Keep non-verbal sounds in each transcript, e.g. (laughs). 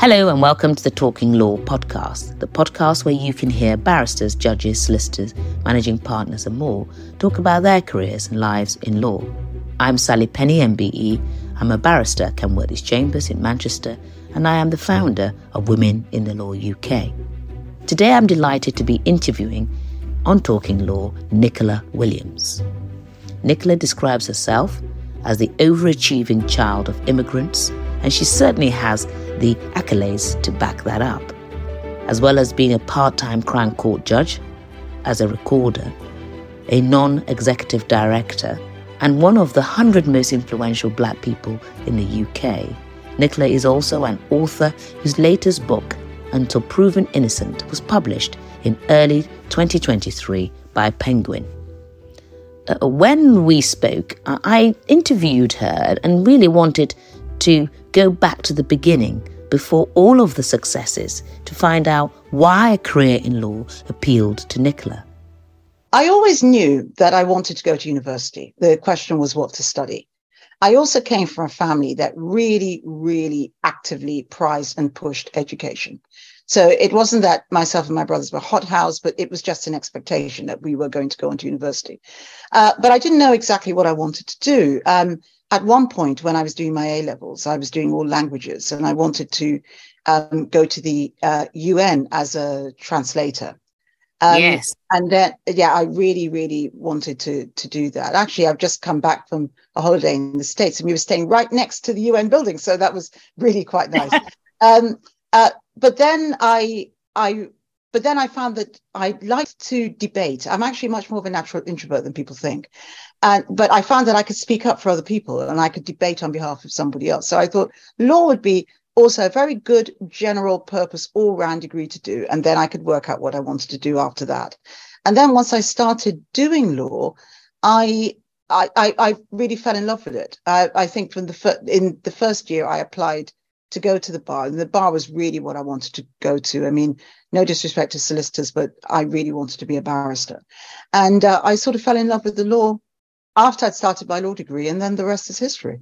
Hello, and welcome to the Talking Law podcast, the podcast where you can hear barristers, judges, solicitors, managing partners, and more talk about their careers and lives in law. I'm Sally Penni, MBE. I'm a barrister at Kenworthy's Chambers in Manchester, and I am the founder of Women in the Law UK. Today, I'm delighted to be interviewing on Talking Law Nicola Williams. Nicola describes herself as the overachieving child of immigrants, and she certainly has the accolades to back that up, as well as being a part time Crown Court judge, as a recorder, a non executive director, and one of the 100 most influential black people in the UK. Nicola is also an author whose latest book, Until Proven Innocent, was published in early 2023 by Penguin. Uh, when we spoke, I interviewed her and really wanted to go back to the beginning before all of the successes to find out why a career in law appealed to Nicola. I always knew that I wanted to go to university. The question was what to study. I also came from a family that really, really actively prized and pushed education. So it wasn't that myself and my brothers were hothouse, but it was just an expectation that we were going to go into university. Uh, but I didn't know exactly what I wanted to do. Um, at one point when I was doing my A levels, I was doing all languages and I wanted to um, go to the uh, UN as a translator. Um, yes. And then, yeah, I really, really wanted to to do that. Actually, I've just come back from a holiday in the States and we were staying right next to the UN building. So that was really quite nice. (laughs) um, uh, but then I, I but then I found that I like to debate. I'm actually much more of a natural introvert than people think. And but I found that I could speak up for other people and I could debate on behalf of somebody else. So I thought law would be also a very good general purpose all-round degree to do. And then I could work out what I wanted to do after that. And then once I started doing law, I I, I, really fell in love with it. I, I think from the fir- in the first year I applied to go to the bar. And the bar was really what I wanted to go to. I mean, no disrespect to solicitors, but I really wanted to be a barrister. And uh, I sort of fell in love with the law after I'd started my law degree, and then the rest is history.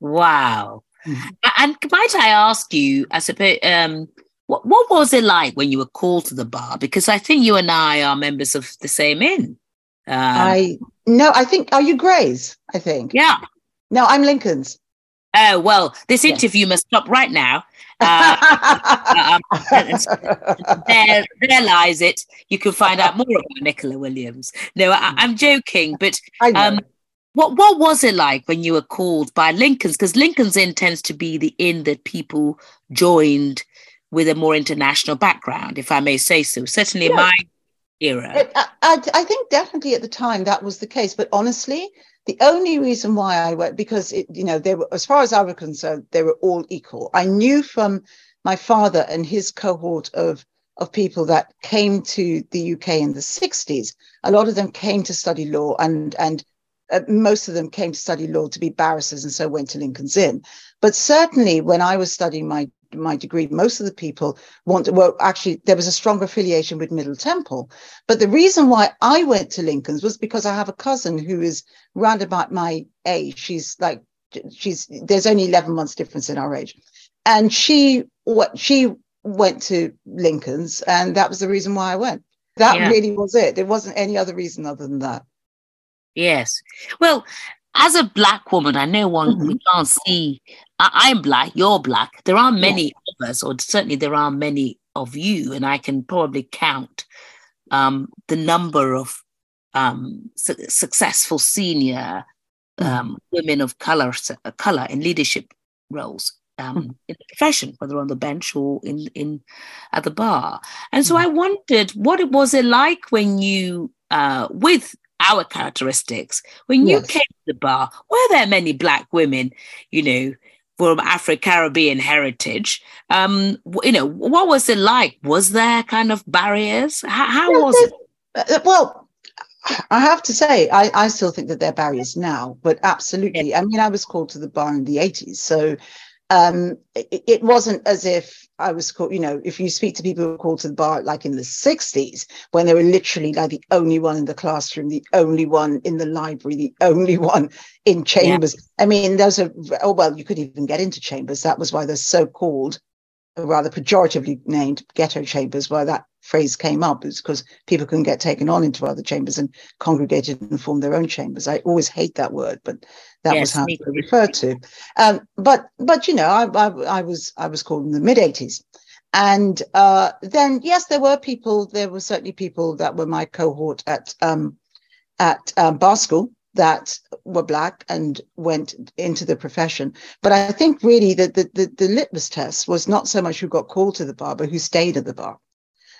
Wow. Mm-hmm. And might I ask you, I suppose, um, what, what was it like when you were called to the bar? Because I think you and I are members of the same inn. Um, I no, I think are you Gray's? I think. Yeah. No, I'm Lincoln's. Oh, well, this interview yes. must stop right now. Uh, (laughs) um, there, there lies it. You can find out more about Nicola Williams. No, I, am joking, but um, what what was it like when you were called by Lincoln's? Because Lincoln's Inn tends to be the inn that people joined with a more international background, if I may say so. Certainly, yeah. my era. I, I think definitely at the time that was the case, but honestly, the only reason why I went, because it, you know, they were, as far as I was concerned, they were all equal. I knew from my father and his cohort of of people that came to the UK in the 60s. A lot of them came to study law, and and uh, most of them came to study law to be barristers, and so went to Lincoln's Inn. But certainly, when I was studying my my degree, most of the people wanted, well, actually, there was a strong affiliation with Middle Temple. But the reason why I went to Lincoln's was because I have a cousin who is round about my age. She's like, she's, there's only 11 months difference in our age. And she, what, she went to Lincoln's, and that was the reason why I went. That yeah. really was it. There wasn't any other reason other than that. Yes. Well, as a black woman, I know one mm-hmm. we can't see. I, am black, you're black. There are many yeah. of us, or certainly there are many of you, and I can probably count um, the number of um, su- successful senior mm-hmm. um, women of color color in leadership roles um, mm-hmm. in the profession, whether on the bench or in in at the bar. And so mm-hmm. I wondered what it was it like when you, uh, with our characteristics. When you yes. came to the bar, were there many black women, you know, from Afro Caribbean heritage? Um, you know, what was it like? Was there kind of barriers? How, how was it? Uh, well, I have to say, I, I still think that there are barriers now, but absolutely. I mean, I was called to the bar in the 80s. So um, it, it, wasn't as if I was called, you know, if you speak to people who were called to the bar like in the 60s, when they were literally like the only one in the classroom, the only one in the library, the only (laughs) one in chambers. Yeah. I mean, those are, oh, well, you could even get into chambers. That was why they're so called rather pejoratively named ghetto chambers, where that phrase came up, is because people can get taken on into other chambers and congregated and form their own chambers. I always hate that word, but that yes, was how it referred to. Um, but but you know, I, I, I was I was called in the mid '80s, and uh, then yes, there were people. There were certainly people that were my cohort at um, at um, bar school that were black and went into the profession. But I think really that the, the, the, litmus test was not so much who got called to the bar, but who stayed at the bar.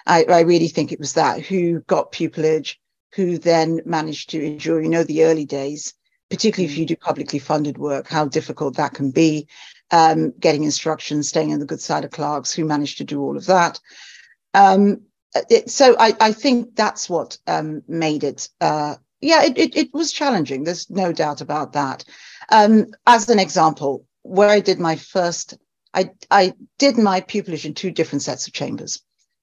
I, I really think it was that who got pupillage, who then managed to endure, you know, the early days, particularly mm. if you do publicly funded work, how difficult that can be. Um, getting instructions, staying on the good side of clerks, who managed to do all of that. Um, it, so I, I, think that's what um, made it uh, yeah, it, it, it, was challenging. There's no doubt about that. Um, as an example, where I did my first, I, I did my pupillage in two different sets of chambers.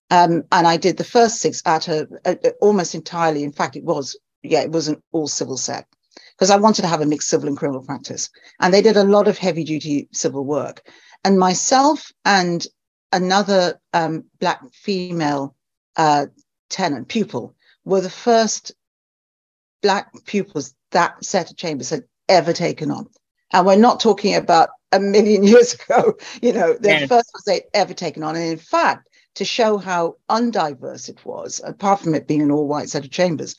Um, and I did the first six at a, a, a, almost entirely, in fact, it was, yeah, it was an all civil set because I wanted to have a mixed civil and criminal practice. And they did a lot of heavy duty civil work. And myself and another um, Black female uh, tenant, pupil, were the first black pupils that set of chambers had ever taken on. And we're not talking about a million (laughs) years ago, you know, the yeah. first ones they'd ever taken on. And in fact, to show how undiverse it was, apart from it being an all white set of chambers,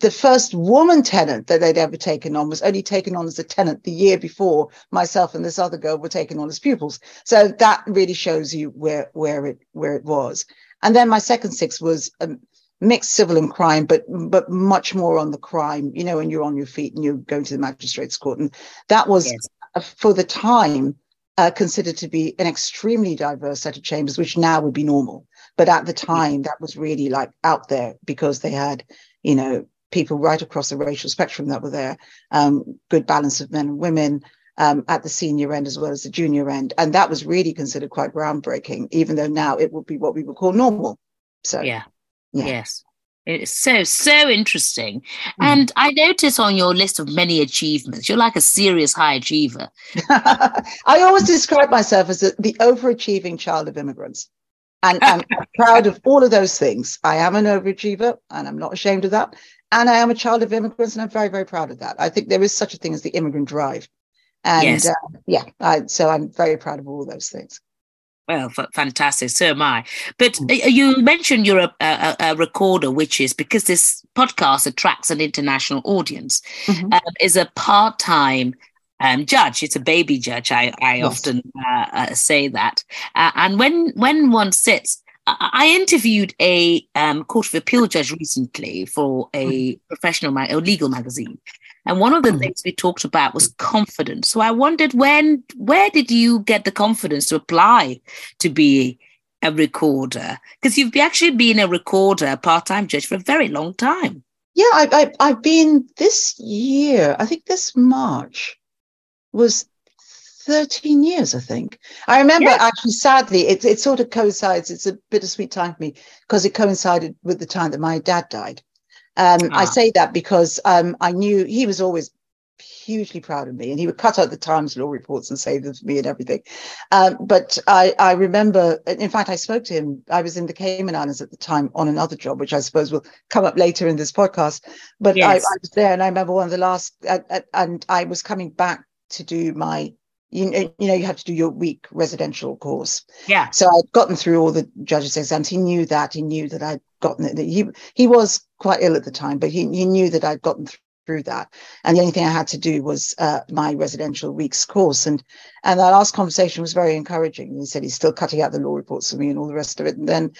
the first woman tenant that they'd ever taken on was only taken on as a tenant the year before myself and this other girl were taken on as pupils. So that really shows you where where it where it was. And then my second six was um, mixed civil and crime, but but much more on the crime. You know, when you're on your feet and you're going to the magistrates' court, and that was yes. for the time uh, considered to be an extremely diverse set of chambers, which now would be normal. But at the time, that was really like out there because they had, you know, people right across the racial spectrum that were there, um, good balance of men and women. Um, at the senior end as well as the junior end. And that was really considered quite groundbreaking, even though now it would be what we would call normal. So, yeah. Yeah. Yes. It's so, so interesting. Mm. And I notice on your list of many achievements, you're like a serious high achiever. (laughs) I always describe myself as the, overachieving child of immigrants. And I'm (laughs) proud of all of those things. I am an overachiever and I'm not ashamed of that. And I am a child of immigrants and I'm very, very proud of that. I think there is such a thing as the immigrant drive. And yes. uh, yeah, I, so I'm very proud of all those things. Well, f- fantastic. So am I. But mm. uh, you mentioned you're a, a, a, recorder, which is because this podcast attracts an international audience, mm-hmm. um, is a part time um, judge. It's a baby judge. I, I yes. often uh, uh, say that. Uh, and when when one sits, I interviewed a um, court of appeal judge recently for a mm-hmm. professional ma- a legal magazine, and one of the mm. things we talked about was confidence. So I wondered when, where did you get the confidence to apply to be a recorder? Because you've actually been a recorder, a part-time judge for a very long time. Yeah, I, I, I've been this year. I think this March was 13 years, I think. I remember yeah. actually, sadly, it, it sort of coincides. It's a bittersweet time for me because it coincided with the time that my dad died. Um, ah. I say that because um, I knew he was always hugely proud of me and he would cut out the Times law reports and save them for me and everything. Um, but I, I, remember, in fact, I spoke to him. I was in the Cayman Islands at the time on another job, which I suppose will come up later in this podcast. But yes. I, I, was there and I remember one of the last, uh, uh, and I was coming back to do my you know, you know, you have to do your week residential course. Yeah. So I'd gotten through all the judges' exams. He knew that. He knew that I'd gotten it. He he was quite ill at the time, but he he knew that I'd gotten through that. And the only thing I had to do was uh, my residential week's course. And and that last conversation was very encouraging. He said he's still cutting out the law reports for me and all the rest of it. And then,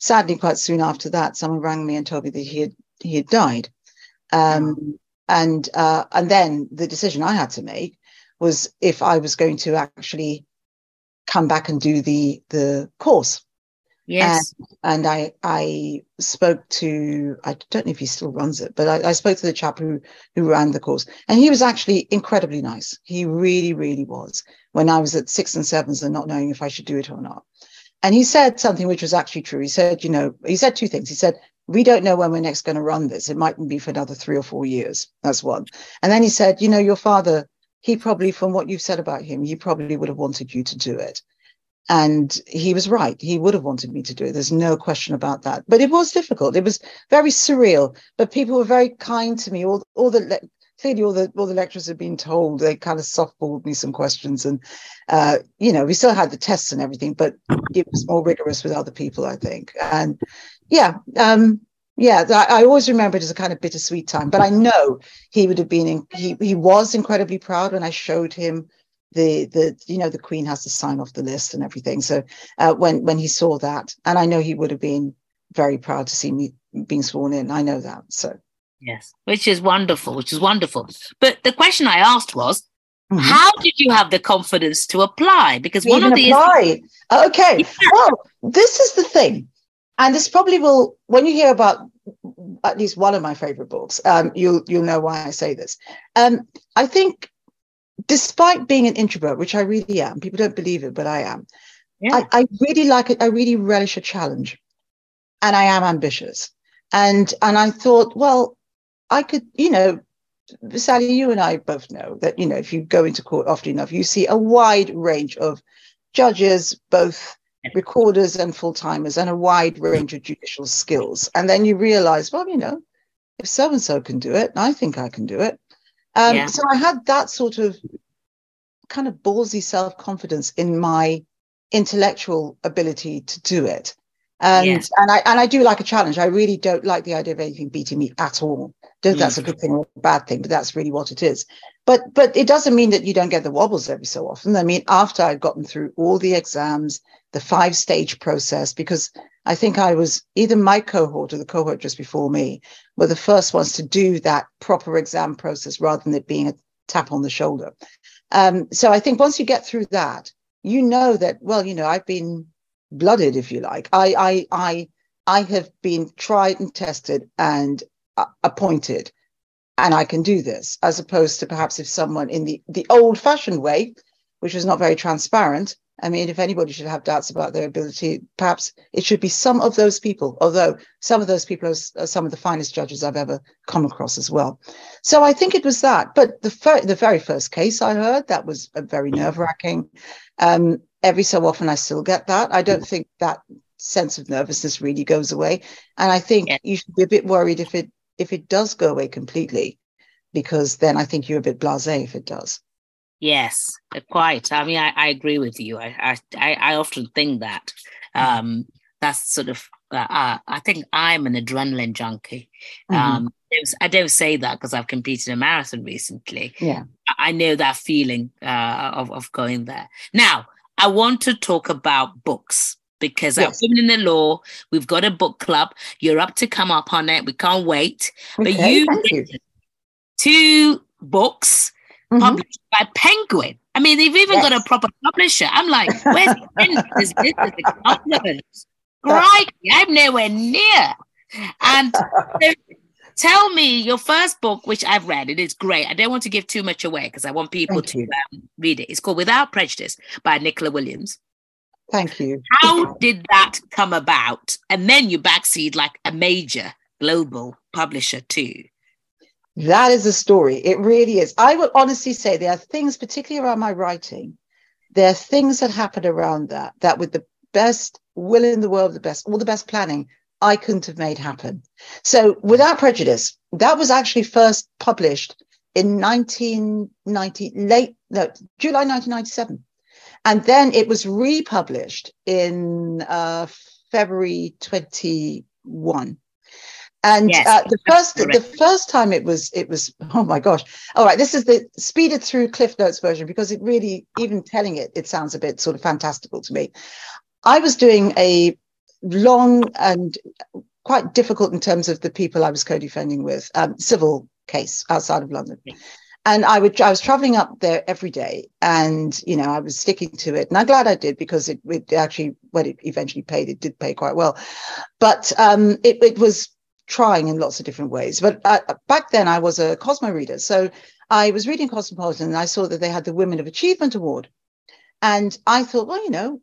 sadly, quite soon after that, someone rang me and told me that he had he had died. Um, and uh, and then the decision I had to make was if I was going to actually come back and do the the course. Yes. And, and I I spoke to I don't know if he still runs it, but I, I spoke to the chap who who ran the course, and he was actually incredibly nice. He really really was. When I was at six and sevens and not knowing if I should do it or not, and he said something which was actually true. He said, you know, he said two things. He said, we don't know when we're next going to run this. It mightn't be for another three or four years. That's one. And then he said, you know, your father he probably, from what you've said about him, he probably would have wanted you to do it. and he was right. He would have wanted me to do it. There's no question about that. But it was difficult. It was very surreal. But people were very kind to me. All, all the clearly all the all the lecturers had been told. They kind of softballed me some questions, and uh, you know we still had the tests and everything, but it was more rigorous with other people, I think. And yeah, um, yeah, I, I, always remember it as a kind of bittersweet time. But I know he would have been. In, he he was incredibly proud when I showed him the the you know the queen has to sign off the list and everything so uh, when when he saw that and i know he would have been very proud to see me being sworn in i know that so yes which is wonderful which is wonderful but the question i asked was mm-hmm. how did you have the confidence to apply because one of the apply. okay yeah. well this is the thing and this probably will when you hear about at least one of my favorite books um, you'll you'll know why i say this um, i think despite being an introvert, which I really am, people don't believe it, but I am. Yeah. I, I really like it. I really relish a challenge, and I am ambitious. And and I thought, well, I could, you know, Sally, you and I both know that you know if you go into court often enough, you see a wide range of judges, both recorders and full timers, and a wide range of judicial skills. And then you realize, well, you know, if so and so can do it, I think I can do it. Um, yeah. So I had that sort of kind of ballsy self confidence in my intellectual ability to do it. And yeah. and I and I do like a challenge. I really don't like the idea of anything beating me at all. Don't that's a good thing or a bad thing, but that's really what it is. But but it doesn't mean that you don't get the wobbles every so often. I mean, after I'd gotten through all the exams, the five stage process, because I think I was either my cohort or the cohort just before me were the first ones to do that proper exam process rather than it being a tap on the shoulder. Um, so I think once you get through that, you know that, well, you know, I've been blooded, if you like. I, I, I, I have been tried and tested and appointed, and I can do this, as opposed to perhaps if someone in the, the old fashioned way, which was not very transparent, I mean, if anybody should have doubts about their ability, perhaps it should be some of those people, although some of those people are, are some of the finest judges I've ever come across as well. So I think it was that. But the, fir- the very first case I heard, that was very nerve wracking. Um, every so often I still get that. I don't think that sense of nervousness really goes away. And I think yeah. you should be a bit worried if it if it does go away completely, because then I think you're a bit blasé if it does. Yes, uh, quite. I mean, I, I agree with you. I, I I often think that mm-hmm. um, that's sort of. Uh, uh, I think I'm an adrenaline junkie. Mm-hmm. Um, I don't say that because I've competed in a marathon recently. Yeah, I know that feeling uh, of of going there. Now, I want to talk about books because yes. at Women in the Law, we've got a book club. You're up to come up on it. We can't wait. Okay, but you, you two books mm-hmm. published by Penguin. I mean, they've even yes. got a proper publisher. I'm like, where's (laughs) this? This is a compliment. Right, I'm nowhere near. And tell me your first book, which I've read. It is great. I don't want to give too much away because I want people Thank to um, read it. It's called Without Prejudice by Nicola Williams. Thank you. How did that come about? And then you backseed like a major global publisher too. That is a story. It really is. I would honestly say there are things, particularly around my writing, there are things that happen around that that with the best will in the world, the best, all the best planning, I couldn't have made happen. So without prejudice, that was actually first published in 1990, late, no, July 1997. And then it was republished in uh, February 21. And yes, uh, the first correct. the first time it was it was oh my gosh all right this is the speeded through Cliff Notes version because it really even telling it it sounds a bit sort of fantastical to me. I was doing a long and quite difficult in terms of the people I was co-defending with um, civil case outside of London. And I would I was traveling up there every day, and you know I was sticking to it, and I'm glad I did because it, it actually when it eventually paid, it did pay quite well. But um, it, it was trying in lots of different ways. But uh, back then, I was a Cosmo reader. So I was reading Cosmopolitan and I saw that they had the Women of Achievement Award. And I thought, well, you know,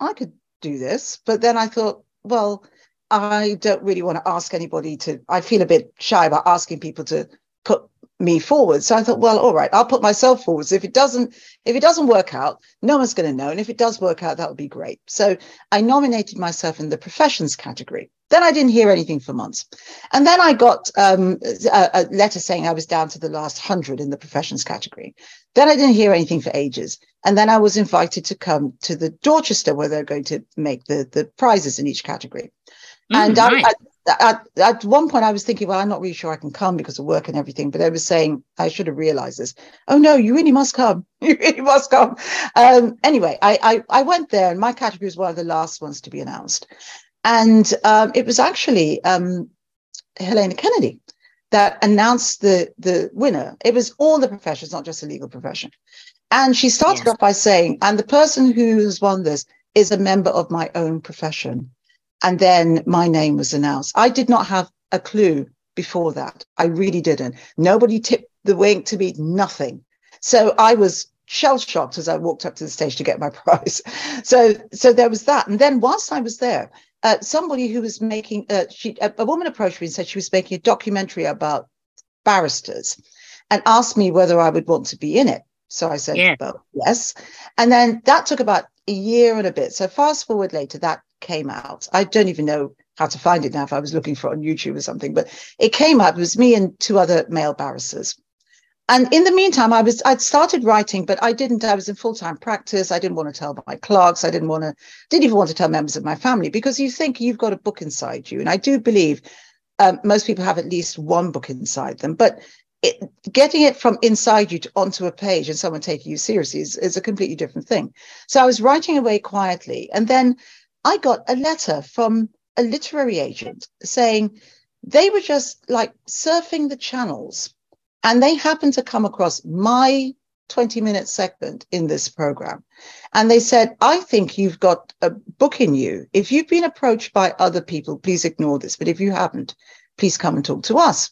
I could do this. But then I thought, well, I don't really want to ask anybody to, I feel a bit shy about asking people to put me forward. So I thought, well, all right, I'll put myself forward. So if it doesn't, if it doesn't work out, no one's going to know. And if it does work out, that would be great. So I nominated myself in the professions category. Then I didn't hear anything for months. And then I got um, a, a, letter saying I was down to the last hundred in the professions category. Then I didn't hear anything for ages. And then I was invited to come to the Dorchester where they're going to make the, the prizes in each category. Mm, and nice. I, at, at one point I was thinking, well, I'm not really sure I can come because of work and everything. But I was saying I should have realized this. Oh no, you really must come. (laughs) You really must come. Um, anyway, I, I, I went there, and my category was one of the last ones to be announced, and um, it was actually um, Helena Kennedy that announced the the winner. It was all the professions, not just the legal profession. And she started yes. off by saying, "And the person who's won this is a member of my own profession." And then my name was announced. I did not have a clue before that. I really didn't. Nobody tipped the wink to me, nothing. So I was shell shocked as I walked up to the stage to get my (laughs) prize. So, so there was that. And then whilst I was there, uh, somebody who was making, uh, she, a, a woman approached me and said she was making a documentary about barristers and asked me whether I would want to be in it. So I said, yeah. well, yes. And then that took about a year and a bit. So fast forward later, that came out. I don't even know how to find it now if I was looking for it on YouTube or something, but it came out. It was me and two other male barristers. And in the meantime, I was I'd started writing, but I didn't. I was in full time practice. I didn't want to tell my clerks. I didn't want to. Didn't even want to tell members of my family because you think you've got a book inside you, and I do believe um, most people have at least one book inside them. But it, getting it from inside you to, onto a page and someone taking you seriously is, is a completely different thing. So I was writing away quietly, and then I got a letter from a literary agent saying they were just like surfing the channels and they happened to come across my 20 minute segment in this program. And they said, I think you've got a book in you. If you've been approached by other people, please ignore this. But if you haven't, please come and talk to us.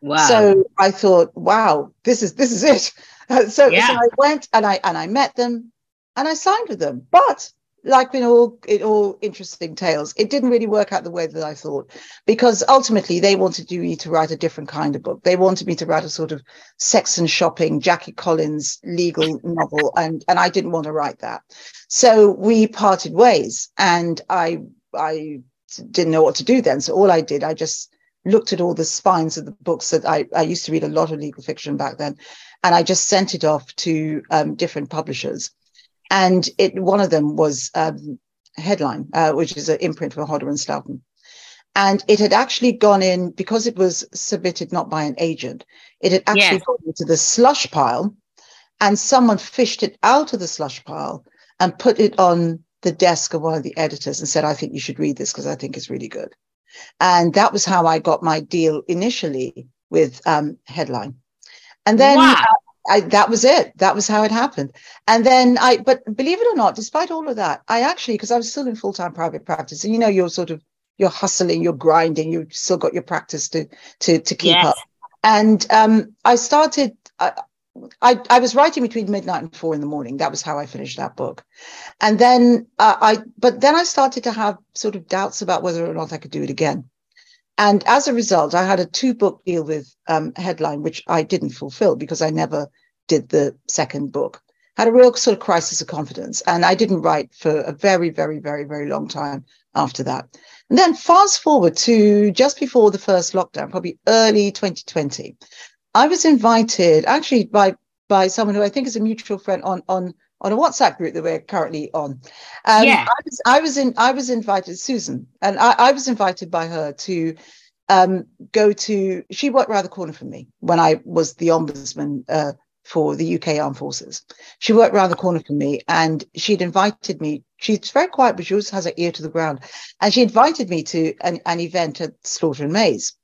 Wow. So I thought, wow, this is this is it. (laughs) so, yeah. so I went and I and I met them and I signed with them. But like in all in all interesting tales, it didn't really work out the way that I thought because ultimately they wanted me to write a different kind of book. They wanted me to write a sort of sex and shopping, Jackie Collins legal novel, and and I didn't want to write that. So we parted ways, and I I didn't know what to do then. So all I did, I just looked at all the spines of the books that I I used to read a lot of legal fiction back then, and I just sent it off to um, different publishers and it one of them was um, Headline, uh, which is an imprint for Hodder and Stoughton. And it had actually gone in because it was submitted not by an agent. It had actually yes. gone into the slush pile, and someone fished it out of the slush pile and put it on the desk of one of the editors and said, "I think you should read this because I think it's really good." And that was how I got my deal initially with um, Headline. And then wow. uh, I, that was it. That was how it happened. And then I, but believe it or not, despite all of that, I actually, because I was still in full time private practice, and you know, you're sort of you're hustling, you're grinding, you've still got your practice to to to keep yes. up. And um, I started. I, I, I was writing between midnight and four in the morning. That was how I finished that book. And then uh, I, but then I started to have sort of doubts about whether or not I could do it again. And as a result, I had a two book deal with um, Headline, which I didn't fulfill because I never did the second book. Had a real sort of crisis of confidence. And I didn't write for a very, very, very, very long time after that. And then fast forward to just before the first lockdown, probably early 2020, I was invited actually by by someone who I think is a mutual friend on on on a WhatsApp group that we're currently on. Um, yeah. I was, I was in, I was invited, Susan, and I, I was invited by her to um, go to, she worked around the corner from me when I was the ombudsman uh, for the UK Armed Forces. She worked around the corner from me and she'd invited me. She's very quiet, but she always has her ear to the ground. And she invited me to an, an event at Slaughter and May's.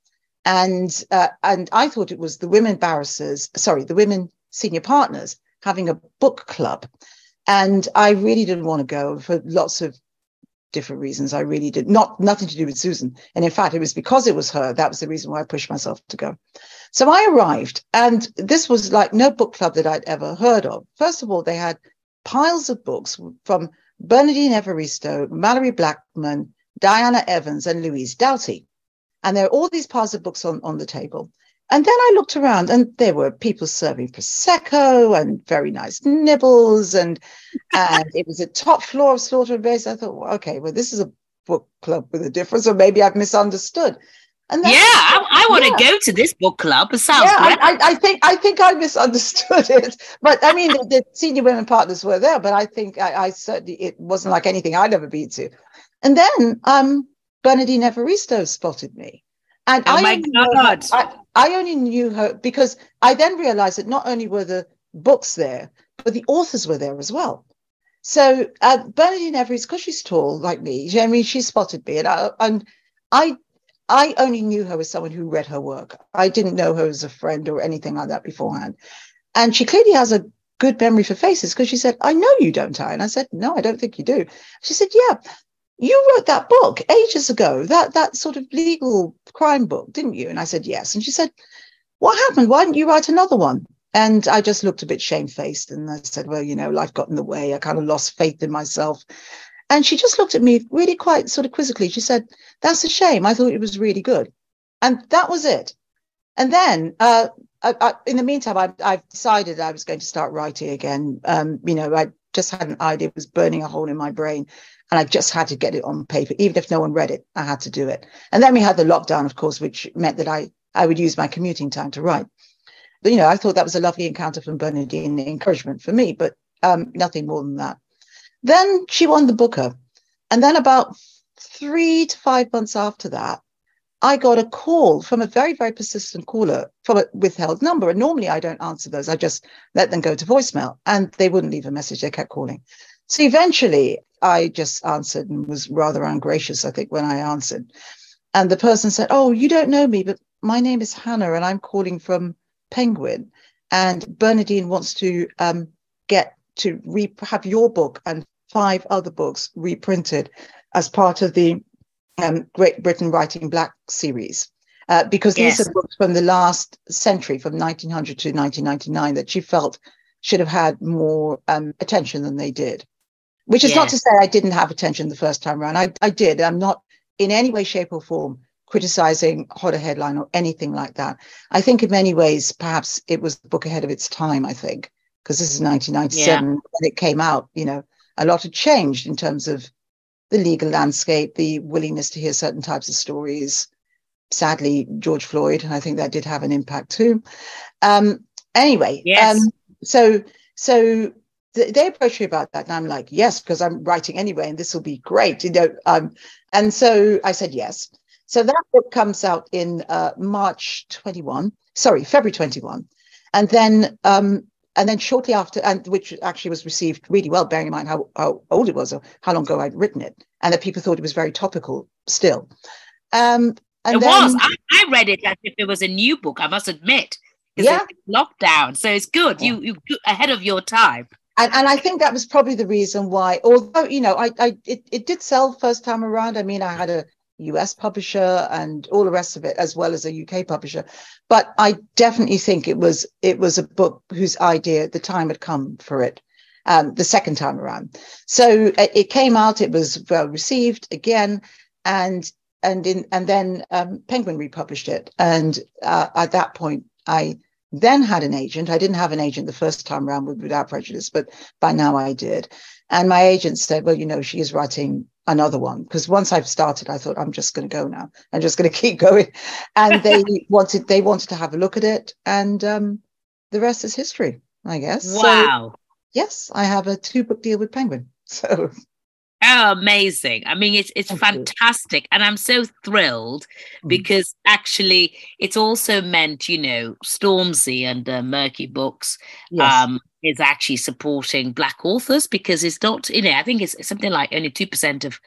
And, uh, and I thought it was the women barristers, sorry, the women senior partners having a book club. And I really didn't want to go for lots of different reasons. I really did not nothing to do with Susan. And in fact, it was because it was her. That was the reason why I pushed myself to go. So I arrived, and this was like no book club that I'd ever heard of. First of all, they had piles of books from Bernardine Evaristo, Malorie Blackman, Diana Evans, and Louise Doughty. And there are all these piles of books on, on the table. And then I looked around and there were people serving prosecco and very nice nibbles, and and it was a top floor of Slaughter and Bass. I thought, well, okay, well, this is a book club with a difference, or maybe I've misunderstood. And yeah, (laughs) I, I want to go to this book club. It sounds yeah, I, I, think I think I misunderstood (laughs) it, but I mean the, the senior women partners were there, but I think I, I, certainly it wasn't like anything I'd ever been to. And then um, Bernardine Evaristo spotted me, and oh I, God. I, I only knew her because I then realized that not only were the books there, but the authors were there as well. So uh, Bernardine Evers, because she's tall like me, I mean, she spotted me, and I, and I, I only knew her as someone who read her work. I didn't know her as a friend or anything like that beforehand. And she clearly has a good memory for faces because she said, "I know you, don't I?" And I said, "No, I don't think you do." She said, "Yeah, you wrote that book ages ago, that that sort of legal crime book, didn't you? And I said, yes. And she said, what happened? Why didn't you write another one? And I just looked a bit shamefaced and I said, well, you know, life got in the way. I kind of lost faith in myself. And she just looked at me really quite sort of quizzically. She said, that's a shame. I thought it was really good. And that was it. And then, uh, I, I, in the meantime, I, I've decided I was going to start writing again. Um, you know, I just had an idea, it was burning a hole in my brain. And I just had to get it on paper. Even if no one read it, I had to do it. And then we had the lockdown, of course, which meant that I, I would use my commuting time to write. But, you know, I thought that was a lovely encounter from Bernardine, encouragement for me, but um, nothing more than that. Then she won the Booker. And then about three to five months after that, I got a call from a very, very persistent caller from a withheld number. And normally I don't answer those. I just let them go to voicemail and they wouldn't leave a message. They kept calling. So eventually I just answered and was rather ungracious, I think, when I answered. And the person said, Oh, you don't know me, but my name is Hannah and I'm calling from Penguin. And Bernardine wants to um, get to re- have your book and five other books reprinted as part of the um, Great Britain Writing Black series. Uh, because yes. these are books from the last century, from 1900 to 1999, that she felt should have had more um, attention than they did. Which is yeah. not to say I didn't have attention the first time around. I, I did. I'm not in any way, shape, or form criticizing Hodder Headline or anything like that. I think in many ways, perhaps it was the book ahead of its time, I think, because this is 1997 yeah. when it came out, you know, a lot had changed in terms of the legal landscape, the willingness to hear certain types of stories. Sadly, George Floyd, and I think that did have an impact too. Um, anyway, yes. Um, so so they approached me about that and i'm like yes because i'm writing anyway and this will be great you know um, and so i said yes so that book comes out in uh, march 21 sorry february 21 and then um, and then shortly after and which actually was received really well bearing in mind how, how old it was or how long ago i'd written it and that people thought it was very topical still um, and it then, was I, I read it as if it was a new book i must admit yeah. lockdown so it's good yeah. you you ahead of your time and, and I think that was probably the reason why, although, you know, I, I it, it did sell first time around. I mean, I had a US publisher and all the rest of it, as well as a UK publisher. But I definitely think it was it was a book whose idea the time had come for it. Um, the second time around. So it, uh, it came out. It was well received again, and and in and then um, Penguin republished it. And uh, at that point, I then had an agent. I didn't have an agent the first time around with Without Prejudice, but by now I did. And my agent said, well, you know, she is writing another one. Because once I've started, I thought, I'm just going to go now. I'm just going (laughs) to keep going. And they (laughs) wanted, they wanted to have a look at it. And um, the rest is history, I guess. Wow. So, yes, I have a two book deal with Penguin. (laughs) So Oh, amazing. I mean, it's it's Thank fantastic. You. And I'm so thrilled mm. because actually it's also meant, you know, Stormzy and uh, Merky Books yes. um, is actually supporting Black authors because it's not, you know, I think it's something like only 2% of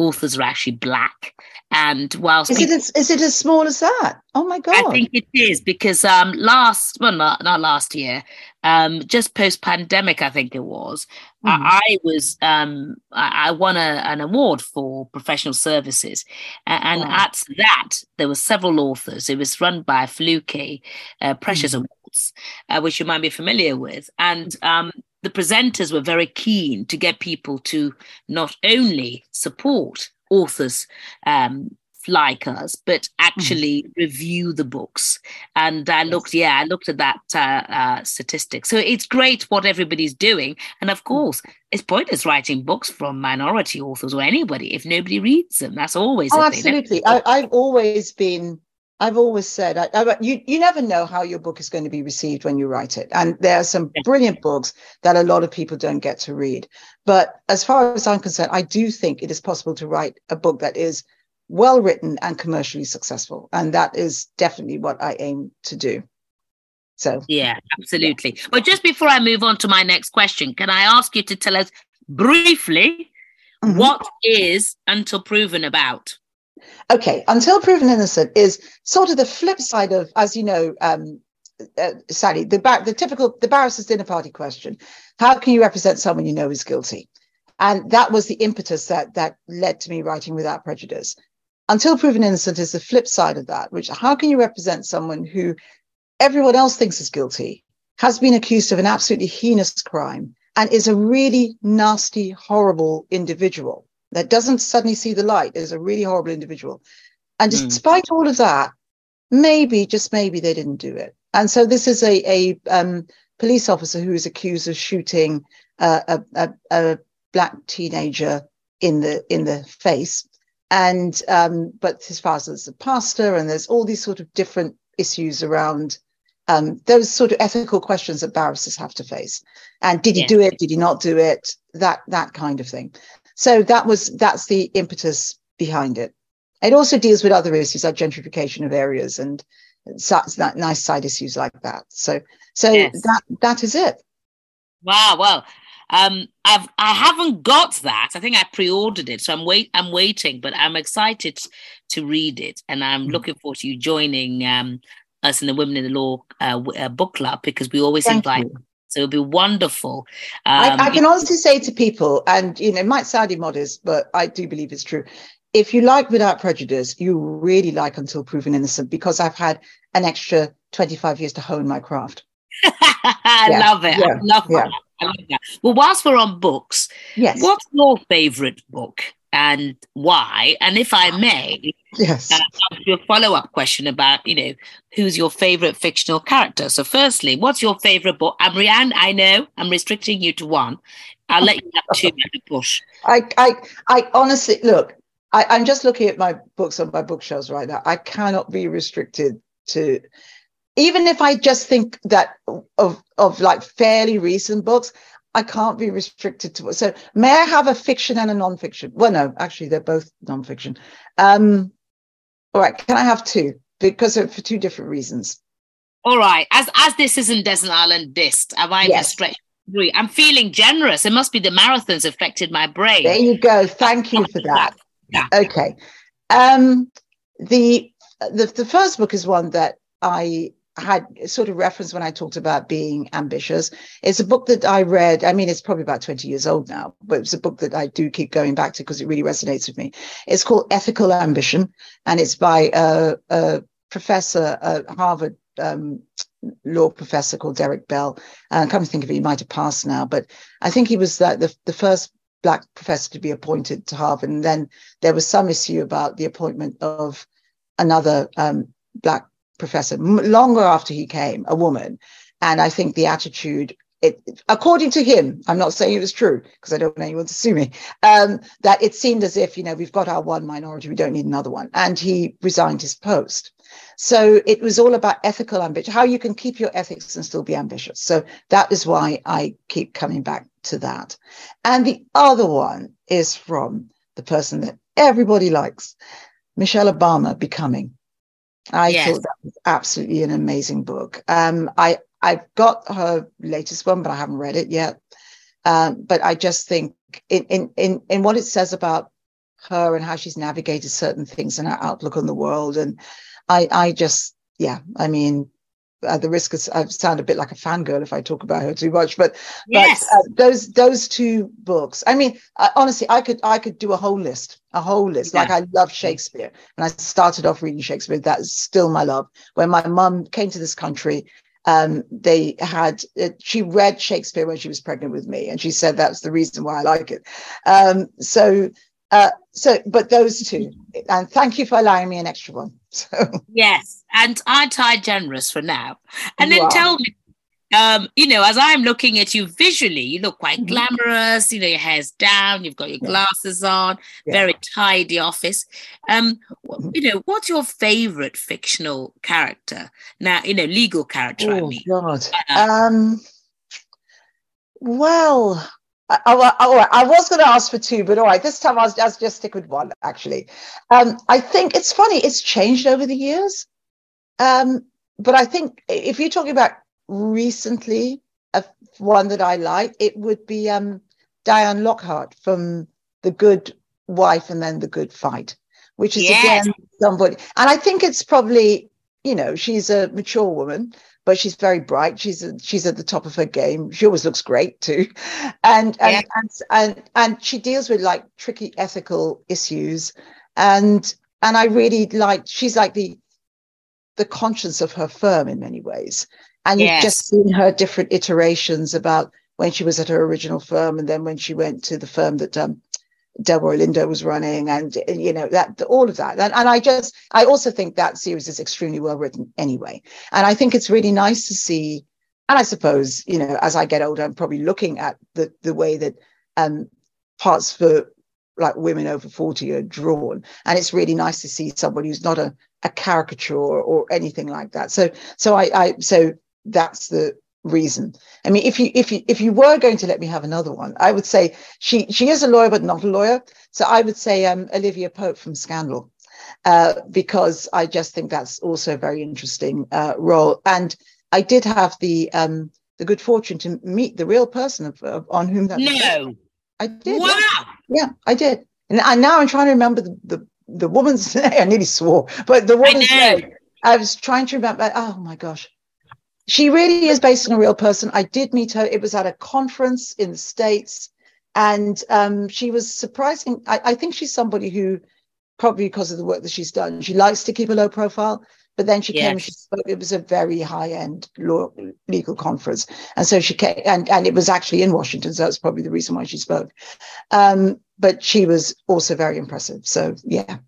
authors are actually black. And whilst is people, it as, is it as small as that? Oh my god! I think it is because um last well not not last year, um just post pandemic I think it was. Mm. I, I, was um I, I won a, an award for professional services, and, wow. at that there were several authors. It was run by Fluke, uh, Precious mm. Awards, uh, which you might be familiar with, and um the presenters were very keen to get people to not only support authors um, like us, but actually mm. review the books. And I looked, yeah, I looked at that uh, uh, statistic. So it's great what everybody's doing. And of mm. course, it's pointless writing books from minority authors or anybody if nobody reads them. That's always oh, absolutely. I, I've always been I've always said, I, I, you you never know how your book is going to be received when you write it, and there are some brilliant books that a lot of people don't get to read. But as far as I'm concerned, I do think it is possible to write a book that is well written and commercially successful, and that is definitely what I aim to do. So yeah, absolutely. Yeah. But just before I move on to my next question, can I ask you to tell us briefly mm-hmm. what is Until Proven about? Okay, until proven innocent is sort of the flip side of, as you know, um, uh, Sally, the the typical the barrister's dinner party question: How can you represent someone you know is guilty? And that was the impetus that that led to me writing without prejudice. Until proven innocent is the flip side of that, which how can you represent someone who everyone else thinks is guilty, has been accused of an absolutely heinous crime, and is a really nasty, horrible individual? That doesn't suddenly see the light is a really horrible individual. And mm. despite all of that, maybe, just maybe, they didn't do it. And so this is a, a um, police officer who is accused of shooting uh, a, a, a, black teenager in the in the face. And um, but his father's a pastor, and there's all these sort of different issues around um, those sort of ethical questions that barristers have to face. And did he yeah. do it? Did he not do it? That that kind of thing. So that was that's the impetus behind it. It also deals with other issues like gentrification of areas and that nice side issues like that. So so yes. that that is it. Wow. Well, um, I've I haven't got that. I think I pre-ordered it, so I'm wait I'm waiting, but I'm excited to read it, and I'm mm. looking forward to you joining um, us in the Women in the Law uh, uh, book club because we always Thank invite you. So it'll be wonderful. Um, I, I, can honestly say to people, and you know, it might sound immodest, but I do believe it's true. If you like Without Prejudice, you really like Until Proven Innocent because I've had an extra 25 years to hone my craft. (laughs) I yeah. love it. Yeah. I love yeah. that. I love that. Well, whilst we're on books, yes. what's your favorite book? And why. And if I may, yes, uh, ask you a follow up question about, you know, who's your favorite fictional character. So, firstly, what's your favorite book? I'm Rianne, I know I'm restricting you to one. I'll let you have two (laughs) push. I, I, I honestly look. I, I'm just looking at my books on my bookshelves right now. I cannot be restricted to, even if I just think that of of like fairly recent books. I can't be restricted to. So, may I have a fiction and a non-fiction? Well, no, actually, they're both non-fiction. Um, all right, can I have two? Because of, for two different reasons. All right. As as this isn't Desert Island Discs, have I yes. stretched? I'm feeling generous. It must be the marathons affected my brain. There you go. Thank you for that. Yeah. Okay. Um, the the the first book is one that I had sort of reference when I talked about being ambitious. It's a book that I read. I mean, it's probably about 20 years old now, but it's a book that I do keep going back to because it really resonates with me. It's called Ethical Ambition, and it's by a, a professor, a Harvard um, law professor called Derek Bell. Uh, come to think of it, he might have passed now, but I think he was the, the, the first black professor to be appointed to Harvard. And then there was some issue about the appointment of another um, black professor longer after he came, a woman. And I think the attitude, it, according to him, I'm not saying it was true because I don't want anyone to sue me, um, that it seemed as if, you know, we've got our one minority, we don't need another one. And he resigned his post. So it was all about ethical ambition, how you can keep your ethics and still be ambitious. So that is why I keep coming back to that. And the other one is from the person that everybody likes, Michelle Obama, Becoming. I yes. thought that was absolutely an amazing book. Um, I I've got her latest one, but I haven't read it yet. Um, but I just think in, in in in what it says about her and how she's navigated certain things and her outlook on the world, and I I just yeah, I mean at the risk of I sound a bit like a fangirl if I talk about her too much, but yes. but uh, those those two books. I mean, I, honestly, I could I could do a whole list, a whole list. Yeah. Like I love Shakespeare, and I started off reading Shakespeare. That's still my love. When my mum came to this country, um, they had uh, she read Shakespeare when she was pregnant with me, and she said that's the reason why I like it. Um, so Uh, so, but those two, and thank you for allowing me an extra one. (laughs) So yes, and aren't I generous for now? And then tell me, um, you know, as I'm looking at you visually, you look quite mm-hmm. glamorous. You know, your hair's down, you've got your glasses on, yeah. very tidy office. Um, you know, what's your favorite fictional character? Now, you know, legal character. Oh I mean. God. Uh, um. Well, I, I, I, I was going to ask for two, but all right, this time I'll, I'll just stick with one, actually. Um, I think it's funny, it's changed over the years. Um, but I think if you're talking about recently, a, one that I like, it would be um, Diane Lockhart from The Good Wife and then The Good Fight, which is yes. again somebody. And I think it's probably, you know, she's a mature woman but she's very bright. She's she's at the top of her game. She always looks great too, (laughs) and and, and and and she deals with like tricky ethical issues, and and I really like. She's like the the conscience of her firm in many ways, and yes. you've just seen her different iterations about when she was at her original firm and then when she went to the firm that um, Delroy Lindo was running, and you know that all of that. And, and I just, I also think that series is extremely well written anyway. And I think it's really nice to see. And I suppose you know, as I get older, I'm probably looking at the the way that um, parts for like women over 40 are drawn and it's really nice to see somebody who's not a, a caricature or, or anything like that so so I, I so that's the reason. I mean, if you if you if you were going to let me have another one, I would say she she is a lawyer but not a lawyer. So I would say um, Olivia Pope from Scandal, uh, because I just think that's also a very interesting uh, role. And I did have the um, the good fortune to meet the real person of, of on whom that. No, I did. Wow. Yeah. yeah, I did. And, and now I'm trying to remember the the, the woman's (laughs) name. I nearly swore, but the woman's I name. I was trying to remember. Oh my gosh she really is based on a real person. I did meet her. It was at a conference in the States. And um, she was surprising. I, I, think she's somebody who, probably because of the work that she's done, she likes to keep a low profile. But then she yes. came and she spoke. It was a very high end law, legal conference. And so she came, and, and it was actually in Washington. So that's probably the reason why she spoke. Um, but she was also very impressive. So, yeah.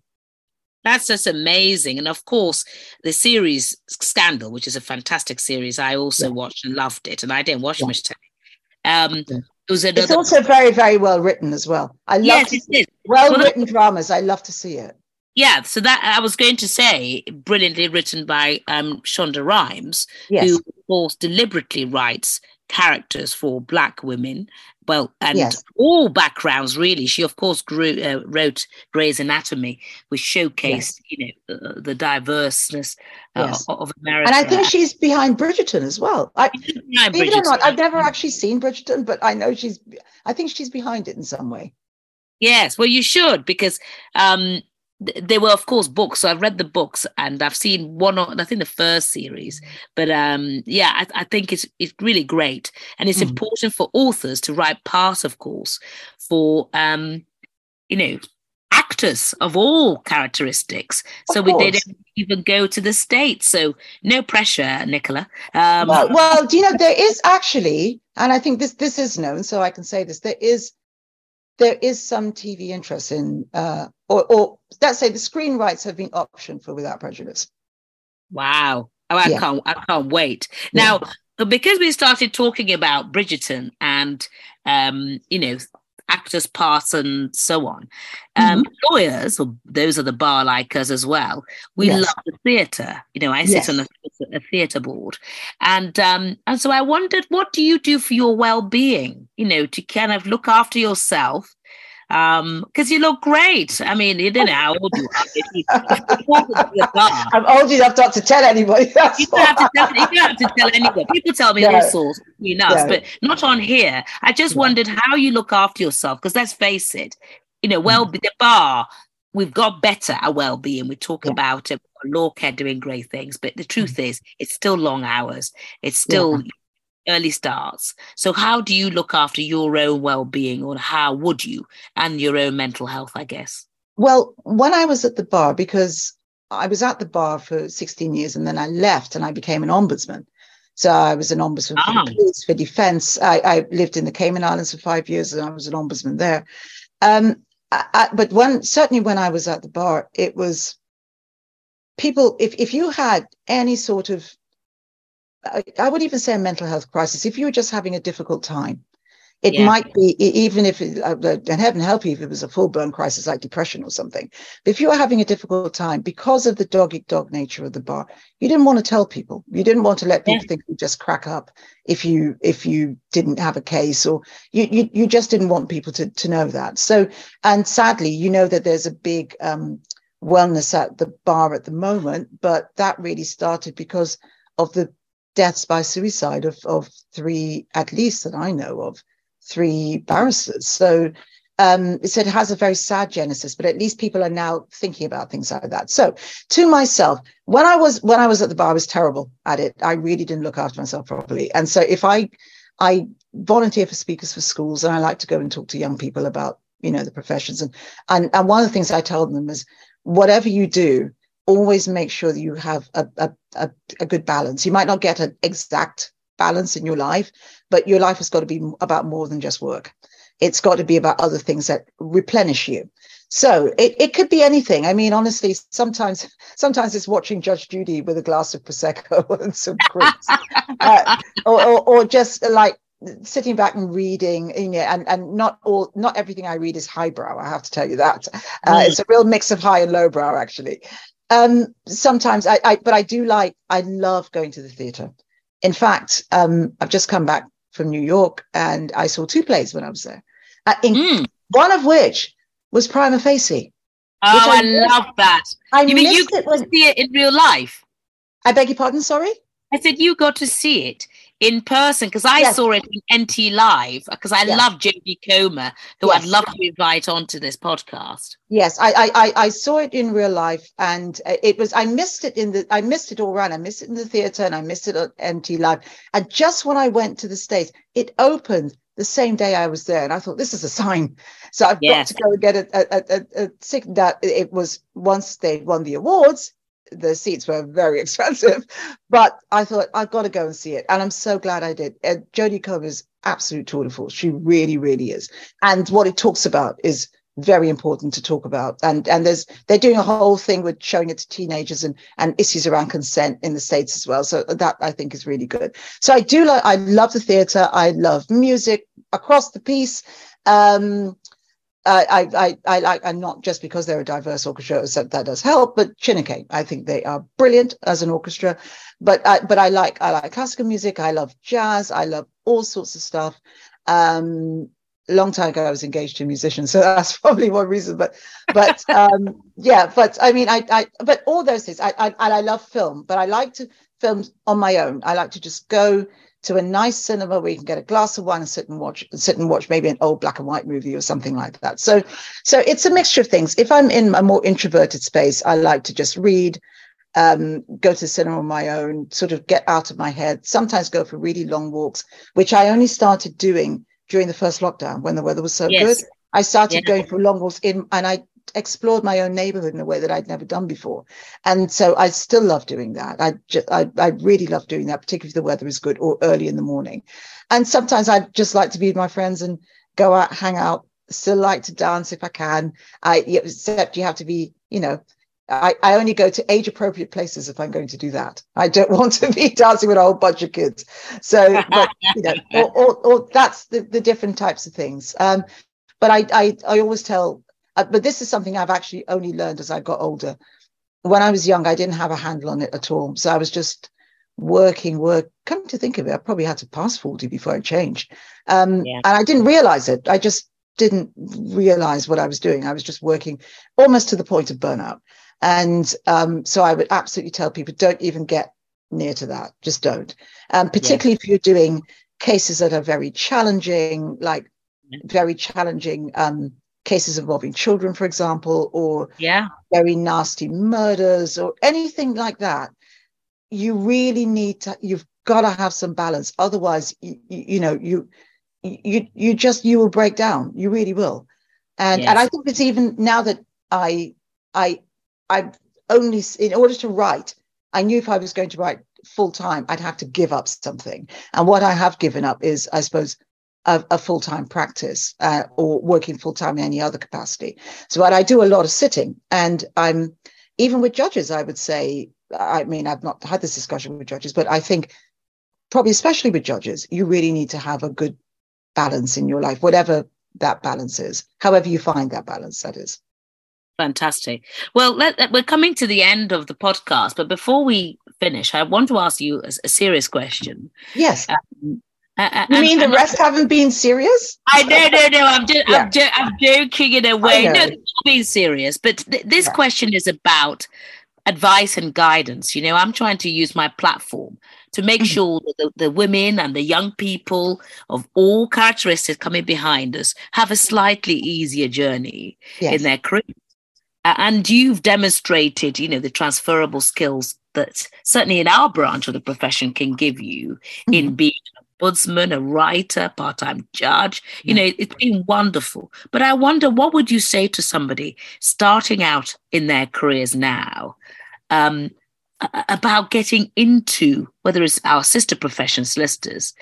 That's just amazing. And of course, the series Scandal, which is a fantastic series, I also yeah. watched and loved it. And I didn't watch yeah. much time. Um, yeah. it was another... It's also very, very well written as well. I love yes, it well written dramas. I love to see it. Yeah, so that I was going to say, brilliantly written by um, Shonda Rhimes, yes. who, of course, deliberately writes characters for Black women well, and yes. all backgrounds really. She, of course, grew, uh, wrote Grey's Anatomy, which showcased, yes. you know, uh, the diverseness uh, yes. of America. And I think she's behind Bridgerton as well. I, even or not, I've never actually seen Bridgerton, but I know she's. I think she's behind it in some way. Yes, well, you should because um, there were of course books. So i've read the books and i've seen one or i think the first series. But um yeah i, I think it's it's really great. And it's mm. important for authors to write part of course for um you know actors of all characteristics. Of so we, they don't even go to the states. So no pressure nicola. Um well, well do you know there is actually and i think this this is known so i can say this there is there is some TV interest in, uh, or, or let's say the screen rights have been optioned for Without Prejudice. Wow. Oh, I yeah. can't, I can't wait. Now, yeah. because we started talking about Bridgerton and, um, you know, actors' parts and so on. Um, mm-hmm. Lawyers, or those are the bar like us as well, we yes. love the theatre. You know, I sit yes. on a, a theatre board, and um, and so I wondered, what do you do for your well-being? You know, to kind of look after yourself um because you look great i mean you didn't know how old you are (laughs) i'm old enough not to tell anybody (laughs) you don't, have to tell, you don't have to tell anyone people tell me no. all sorts enough no. but not on here i just no. wondered how you look after yourself because let's face it you know well mm. the bar we've got better at well-being we talk yeah. about it law care doing great things but the truth mm. is it's still long hours it's still yeah early starts. So, how do you look after your own well being, or how would you, and your own mental health, I guess? Well, when I was at the bar, because I was at the bar for 16 years and then I left and I became an ombudsman. So I was an ombudsman for ah. police, for defense. I, I, lived in the Cayman Islands for five years and I was an ombudsman there. Um, I, I, but when certainly when I was at the bar, it was people. If if you had any sort of, I, I would even say a mental health crisis, if you were just having a difficult time, it yeah. might be even if, it, uh, and heaven help you if it was a full blown crisis like depression or something. But if you were having a difficult time because of the dog eat dog nature of the bar, you didn't want to tell people. You didn't want to let people yeah. think you just crack up if you if you didn't have a case, or you you, you just didn't want people to to know that. So, and sadly, you know that there's a big um, wellness at the bar at the moment, but that really started because of the deaths by suicide of of three at least that I know of three barristers. So um, it said it has a very sad genesis, but at least people are now thinking about things like that. So to myself, when I was when I was at the bar, I was terrible at it. I really didn't look after myself properly. And so if I I volunteer for speakers for schools and I like to go and talk to young people about, you know, the professions. And and, and one of the things I tell them is whatever you do, always make sure that you have a, a, a, a good balance. You might not get an exact balance in your life, but your life has got to be about more than just work. It's got to be about other things that replenish you. So it, it could be anything. I mean, honestly, sometimes sometimes it's watching Judge Judy with a glass of prosecco (laughs) and some grapes, uh, or, or, or just like sitting back and reading you know, and and not all not everything i read is highbrow i have to tell you that uh, mm. it's a real mix of high and lowbrow actually um sometimes I, I but i do like i love going to the theater in fact, um, I've just come back from New York and I saw two plays when I was there. Uh, in, mm. One of which was Prima Facie. Oh, I, I love that. I you mean you got to see it in real life? I beg your pardon, sorry? I said you got to see it in person because I yes. saw it in NT Live because I yes. love Jodie Comer, who yes. I'd love to invite onto this podcast. Yes, I, I I saw it in real life, and uh, it was I missed it in the I missed it all around. I missed it in the theater, and I missed it at NT Live. And just when I went to the states, it opened the same day I was there, and I thought this is a sign. So I've yes. got to go and get a, a, a, a, a that it was once they won the awards, the seats were very (laughs) expensive, but I thought I've got to go and see it, and I'm so glad I did. Uh, Jodie is absolute tour de force. She really, really is, and what it talks about is very important to talk about. And and there's they're doing a whole thing with showing it to teenagers and and issues around consent in the states as well. So that I think is really good. So I do like I love the theatre. I love music across the piece. Um, I, I, I like, and not just because they're a diverse orchestra, so that does help, but Chineke, I think they are brilliant as an orchestra. But I, but I like, I like classical music. I love jazz. I love all sorts of stuff. Um, long time ago, I was engaged to a musician, so (laughs) that's probably one reason. But, but um, yeah, but I mean, I, I, but all those things. I, I, and I love film, but I like to film on my own. I like to just go to a nice cinema where you can get a glass of wine and sit and watch sit and watch maybe an old black and white movie or something like that so so it's a mixture of things if i'm in a more introverted space i like to just read um, go to the cinema on my own sort of get out of my head sometimes go for really long walks which i only started doing during the first lockdown when the weather was so yes. good i started yeah. going for long walks in and i explored my own neighborhood in a way that I'd never done before. And so I still love doing that. I just, I, I really love doing that, particularly if the weather is good or early in the morning. And sometimes I just like to be with my friends and go out, hang out. Still like to dance if I can. I except you have to be, you know, I, I only go to age appropriate places if I'm going to do that. I don't (laughs) want to be dancing with a whole bunch of kids. So, but, you know, (laughs) or, or, or that's the, the different types of things. Um, but I, I, I always tell uh, but this is something I've actually only learned as I got older. When I was young, I didn't have a handle on it at all. So I was just working, work. Come to think of it, I probably had to pass 40 before I changed. Um, yeah. And I didn't realize it. I just didn't realize what I was doing. I was just working almost to the point of burnout. And um, so I would absolutely tell people don't even get near to that. Just don't. Um, particularly if you're doing cases that are very challenging, like very challenging um, cases involving children, for example, or yeah. very nasty murders or anything like that, you really need to, you've got to have some balance. Otherwise, you, you know, you, you, you just, you will break down. You really will. And, yes. and I think it's even now that I, I, I only, in order to write, I knew if I was going to write full time, I'd have to give up something. And what I have given up is, I suppose, a, a full time practice uh, or working full time in any other capacity. So, what I do a lot of sitting, and I'm even with judges, I would say, I mean, I've not had this discussion with judges, but I think probably especially with judges, you really need to have a good balance in your life, whatever that balance is, however you find that balance, that is. Fantastic. Well, let, we're coming to the end of the podcast, but before we finish, I want to ask you a, a serious question. Yes. Um, uh, you mean the rest haven't been serious? I no no no. I'm just yeah. I'm, jo- I'm, joking in a way. No, being serious. But th- this yeah. question is about advice and guidance. You know, I'm trying to use my platform to make mm-hmm. sure that the, the, women and the young people of all characteristics coming behind us have a slightly easier journey yes. in their career. And you've demonstrated, you know, the transferable skills that certainly in our branch of the profession can give you mm-hmm. in being ombudsman, a writer, part-time judge. You know, it's been wonderful. But I wonder, what would you say to somebody starting out in their careers now um, about getting into whether it's our sister profession solicitors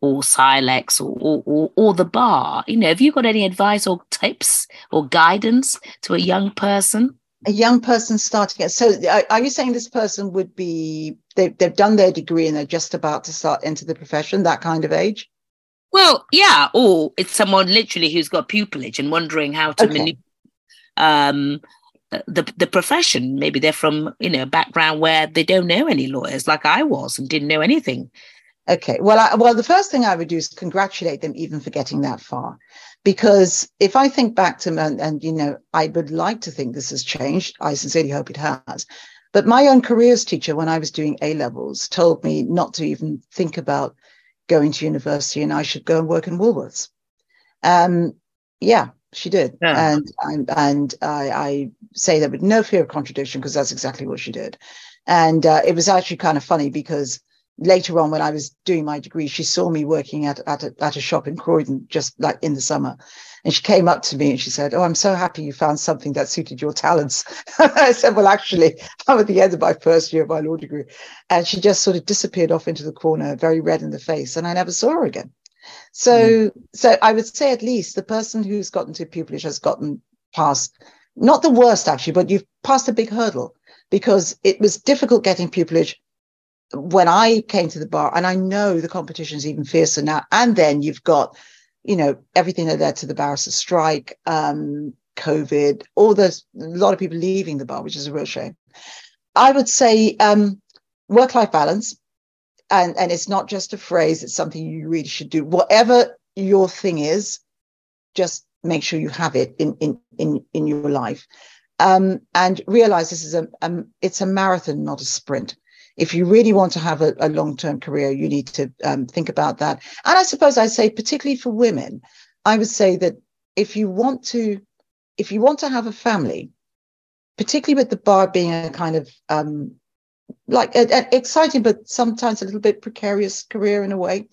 or CILEx or, or, or, or the bar? You know, have you got any advice or tips or guidance to a young person? A young person starting it. So are you saying this person would be they, they've done their degree and they're just about to start into the profession, that kind of age? Well, yeah, or it's someone literally who's got pupillage and wondering how to okay. manipulate um, the the profession. Maybe they're from you know a background where they don't know any lawyers, like I was, and didn't know anything. Okay. Well, I, well, the first thing I would do is congratulate them even for getting that far, because if I think back to and, and you know, I would like to think this has changed. I sincerely hope it has. But my own careers teacher, when I was doing A levels, told me not to even think about going to university, and I should go and work in Woolworths. Um, yeah, she did, yeah. and and, and I, I, say that with no fear of contradiction because that's exactly what she did. And uh, it was actually kind of funny because later on when I was doing my degree, she saw me working at, at, a, at a shop in Croydon, just like in the summer. And she came up to me and she said, Oh, I'm so happy you found something that suited your talents. (laughs) I said, Well, actually, I'm at the end of my first year of my law degree. And she just sort of disappeared off into the corner, very red in the face, and I never saw her again. So, mm. so I would say at least the person who's gotten to pupillage has gotten past, not the worst actually, but you've passed a big hurdle because it was difficult getting pupillage when I came to the bar, and I know the competition is even fiercer now. And then you've got, you know, everything that led to the barrister strike, um, COVID, all those, a lot of people leaving the bar, which is a real shame. I would say um, work life balance. And, and it's not just a phrase, it's something you really should do. Whatever your thing is, just make sure you have it in, in, in, in your life. Um, and realize this is a, a, it's a marathon, not a sprint if you really want to have a, a long term career, you need to um, think about that. And I suppose I say, particularly for women, I would say that if you want to, if you want to have a family, particularly with the bar being a kind of um, like an exciting but sometimes a little bit precarious career in a way,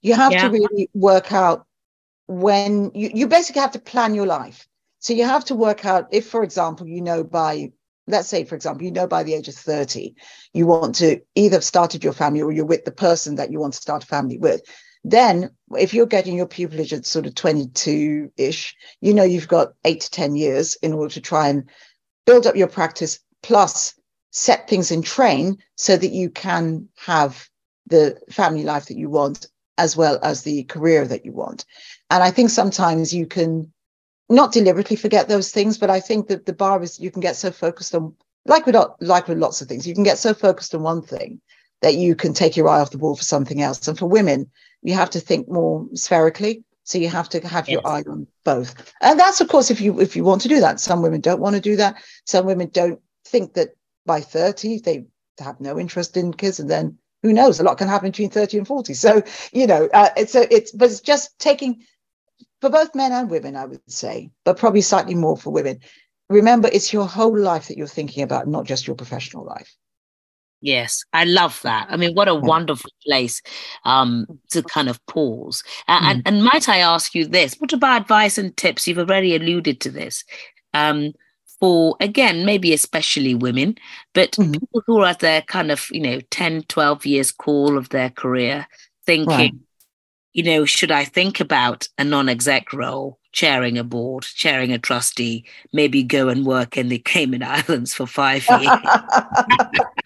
you have yeah. to really work out when you, you basically have to plan your life. So you have to work out if, for example, you know by let's say, for example, you know by the age of 30, you want to either have started your family or you're with the person that you want to start a family with. Then, if you're getting your pupillage at sort of 22 ish, you know you've got eight to 10 years in order to try and build up your practice, plus set things in train so that you can have the family life that you want as well as the career that you want. And I think sometimes you can not deliberately forget those things, but I think that the bar is you can get so focused on like with like with lots of things, you can get so focused on one thing that you can take your eye off the ball for something else. And for women, you have to think more spherically. So you have to have yes. your eye on both. And that's of course if you if you want to do that. Some women don't want to do that. Some women don't think that by 30 they have no interest in kids and then who knows a lot can happen between 30 and 40 so you know uh, it's a, it's but it's just taking for both men and women, I would say, but probably slightly more for women. Remember, it's your whole life that you're thinking about, not just your professional life. Yes, I love that. I mean, what a wonderful place um, to kind of pause. Uh, mm. and, and might I ask you this? What about advice and tips? You've already alluded to this. Um, for again maybe especially women but mm-hmm. people who are at their kind of you know 10 12 years call of their career thinking right you know, should I think about a non-exec role, chairing a board, chairing a trustee, maybe go and work in the Cayman Islands for five years? (laughs)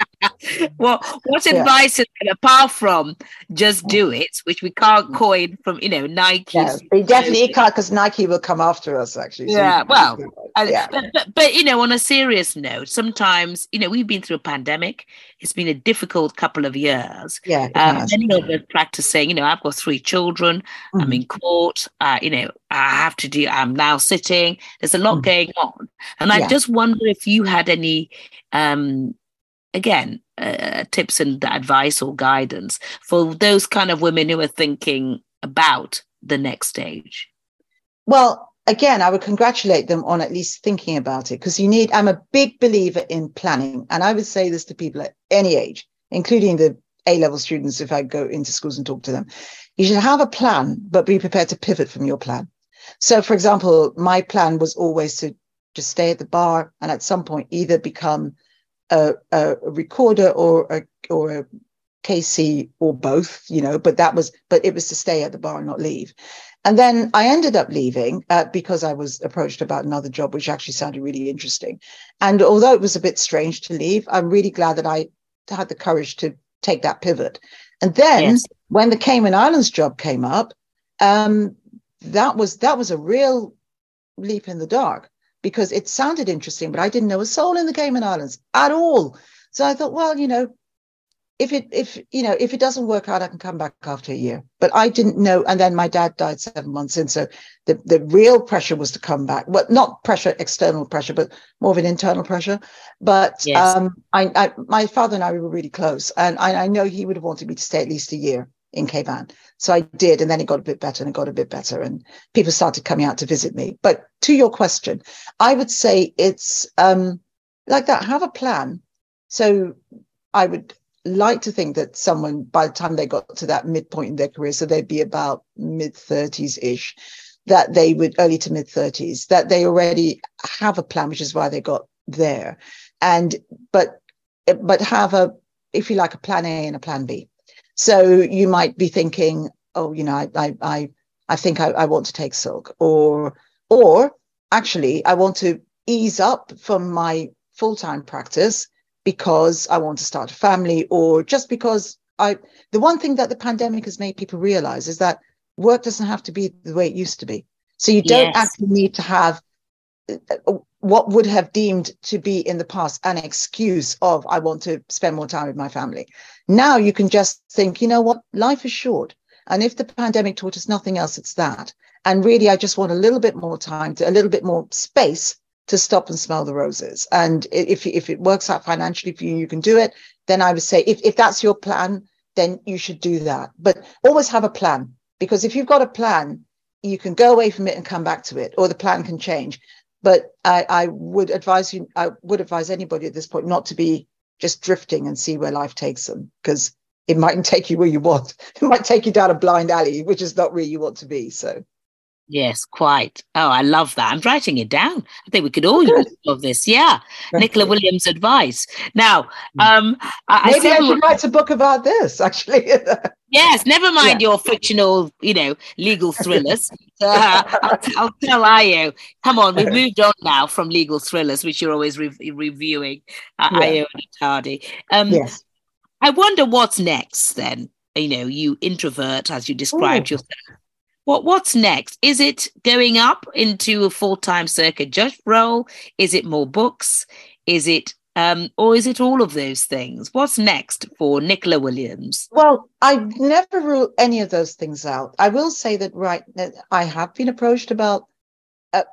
(laughs) what what yeah. advice is it apart from just do it, which we can't coin from you know Nike? Yeah, they definitely can't because Nike will come after us. Actually, so yeah. Well, yeah. But, but, but you know, on a serious note, sometimes you know we've been through a pandemic. It's been a difficult couple of years. Yeah, um, many of us practicing. You know, I've got three children. Mm-hmm. I'm in court. Uh, you know, I have to do. I'm now sitting. There's a lot mm-hmm. going on, and I just wonder if you had any um again uh, tips and advice or guidance for those kind of women who are thinking about the next stage? Well, again, I would congratulate them on at least thinking about it because you need, I'm a big believer in planning. And I would say this to people at any age, including the A level students, if I go into schools and talk to them. You should have a plan, but be prepared to pivot from your plan. So, for example, my plan was always to just stay at the bar and at some point either become a, a recorder or a or a KC or both, you know, but that was, but it was to stay at the bar and not leave. And then I ended up leaving uh, because I was approached about another job, which actually sounded really interesting. And although it was a bit strange to leave, I'm really glad that I had the courage to take that pivot. And then yes. when the Cayman Islands job came up, um, that was that was a real leap in the dark because it sounded interesting, but I didn't know a soul in the Cayman Islands at all. So I thought, well, you know, if it if you know if it doesn't work out, I can come back after a year. But I didn't know, and then my dad died seven months in, so the the real pressure was to come back. Well, not pressure, external pressure, but more of an internal pressure. But yes. um, I, I, my father and I were really close, and I, I know he would have wanted me to stay at least a year in Cayman. So I did, and then it got a bit better and it got a bit better, and people started coming out to visit me. But to your question, I would say it's um, like that. Have a plan. So I would like to think that someone, by the time they got to that midpoint in their career, so they'd be about mid 30s ish, that they would early to mid 30s, that they already have a plan, which is why they got there. And but but have a, if you like, a plan A and a plan B. So you might be thinking, oh, you know, I I I, I think I, I want to take silk, or or actually I want to ease up from my full-time practice because I want to start a family, or just because I the one thing that the pandemic has made people realize is that work doesn't have to be the way it used to be. So you don't yes. actually need to have uh, what would have deemed to be in the past an excuse of I want to spend more time with my family. Now you can just think, you know what, life is short. And if the pandemic taught us nothing else, it's that. And really, I just want a little bit more time, to, a little bit more space to stop and smell the roses. And if, if it works out financially for you, you can do it. Then I would say, if, if that's your plan, then you should do that. But always have a plan because if you've got a plan, you can go away from it and come back to it, or the plan can change. But I, I would advise you, I would advise anybody at this point not to be just drifting and see where life takes them because it mightn't (laughs) take you where you want. It might take you down a blind alley, which is not where you want to be. So, yes, quite. Oh, I love that. I'm writing it down. I think we could all use of this. Yeah, Nicola Williams' advice. Now, mm. um, I, maybe I, I should write a book about this. (laughs) Actually, yes. Never mind yeah. your fictional, you know, legal (laughs) thrillers. uh, I'll, I'll, tell Ayo. Come on, we've (laughs) moved on now from legal thrillers, which you're always re- reviewing. Uh, yeah. Ayo and Tardy. Um, yes. I wonder what's next then. You know, you introvert as you described Ooh. yourself. What what's next? Is it going up into a full-time circuit judge role? Is it more books? Is it um, or is it all of those things? What's next for Nicola Williams? Well, I never rule any of those things out. I will say that right, I have been approached about uh,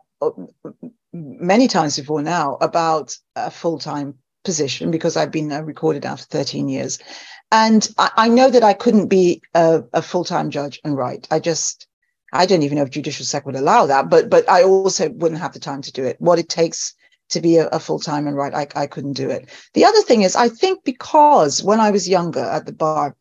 many times before now about a full time position because I've been uh, recorded after 13 years. And I, I know that I couldn't be a, a full time judge and write. I just, I don't even know if judicial sec would allow that, but but I also wouldn't have the time to do it. What it takes to be a, a full time and write, I, I couldn't do it. The other thing is, I think because when I was younger at the bar,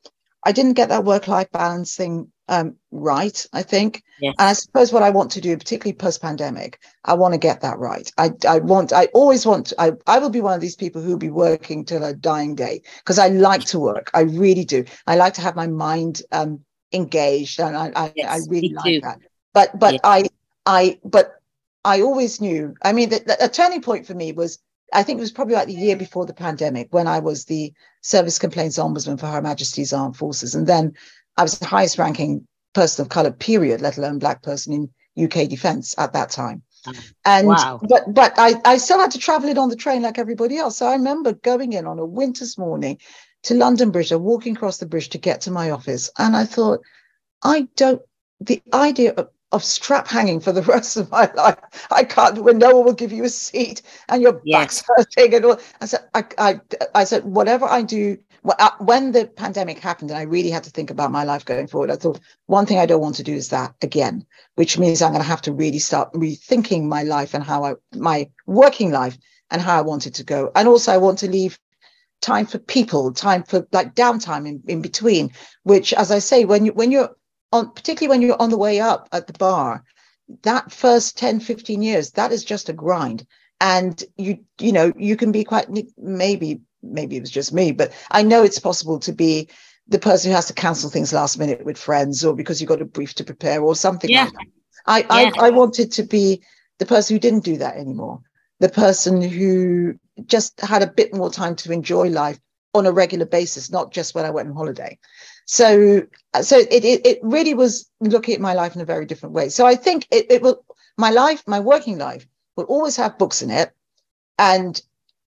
I didn't get that work life balance thing um, right, I think. Yes. And I suppose what I want to do, particularly post pandemic, I want to get that right. I, I want, I always want, to, I, I will be one of these people who will be working till a dying day because I like to work. I really do. I like to have my mind um, engaged, and I I, yes, I really like too. that. But but yeah. I I but I always knew. I mean, the, the, a turning point for me was I think it was probably like the year before the pandemic when I was the service complaints ombudsman for Her Majesty's Armed Forces, and then I was the highest ranking person of color, period, let alone black person in UK defence at that time. And wow. but but I, I still had to travel it on the train like everybody else. So I remember going in on a winter's morning to London Bridge, or walking across the bridge to get to my office. And I thought, I don't the idea of, of strap hanging for the (laughs) rest of my life. I can't when no one will give you a seat and your yes. back's hurting and all. I said, I, I, I said, whatever I do, uh, when the pandemic happened and I really had to think about my life going forward, I thought one thing I don't want to do is that again, which means I'm going to have to really start rethinking my life and how I, my working life and how I want it to go. And also I want to leave time for people, time for like downtime in, in between, which as I say, when you, when you're on, particularly when you're on the way up at the bar, that first 10, 15 years, that is just a grind. And you, you know, you can be quite maybe maybe it was just me, but I know it's possible to be the person who has to cancel things last minute with friends or because you've got a brief to prepare or something yeah. like that. I, yeah. I, I wanted to be the person who didn't do that anymore, the person who just had a bit more time to enjoy life on a regular basis, not just when I went on holiday. So, so it, it, it really was looking at my life in a very different way. So I think it, it will, my life, my working life will always have books in it. And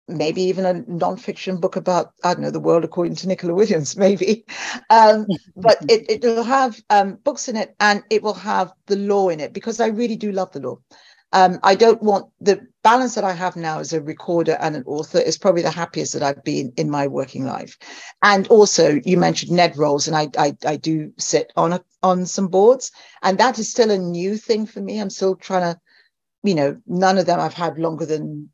maybe even a non-fiction book about I don't know the world according to Nicola Williams, (laughs) maybe. Um, but it, it will have um, books in it, and it will have the law in it because I really do love the law. Um, I don't want the balance that I have now as a recorder and an author is probably the happiest that I've been in my working life. And also, you mentioned NED roles, and I I, I do sit on a, on some boards, and that is still a new thing for me. I'm still trying to, you know, none of them I've had longer than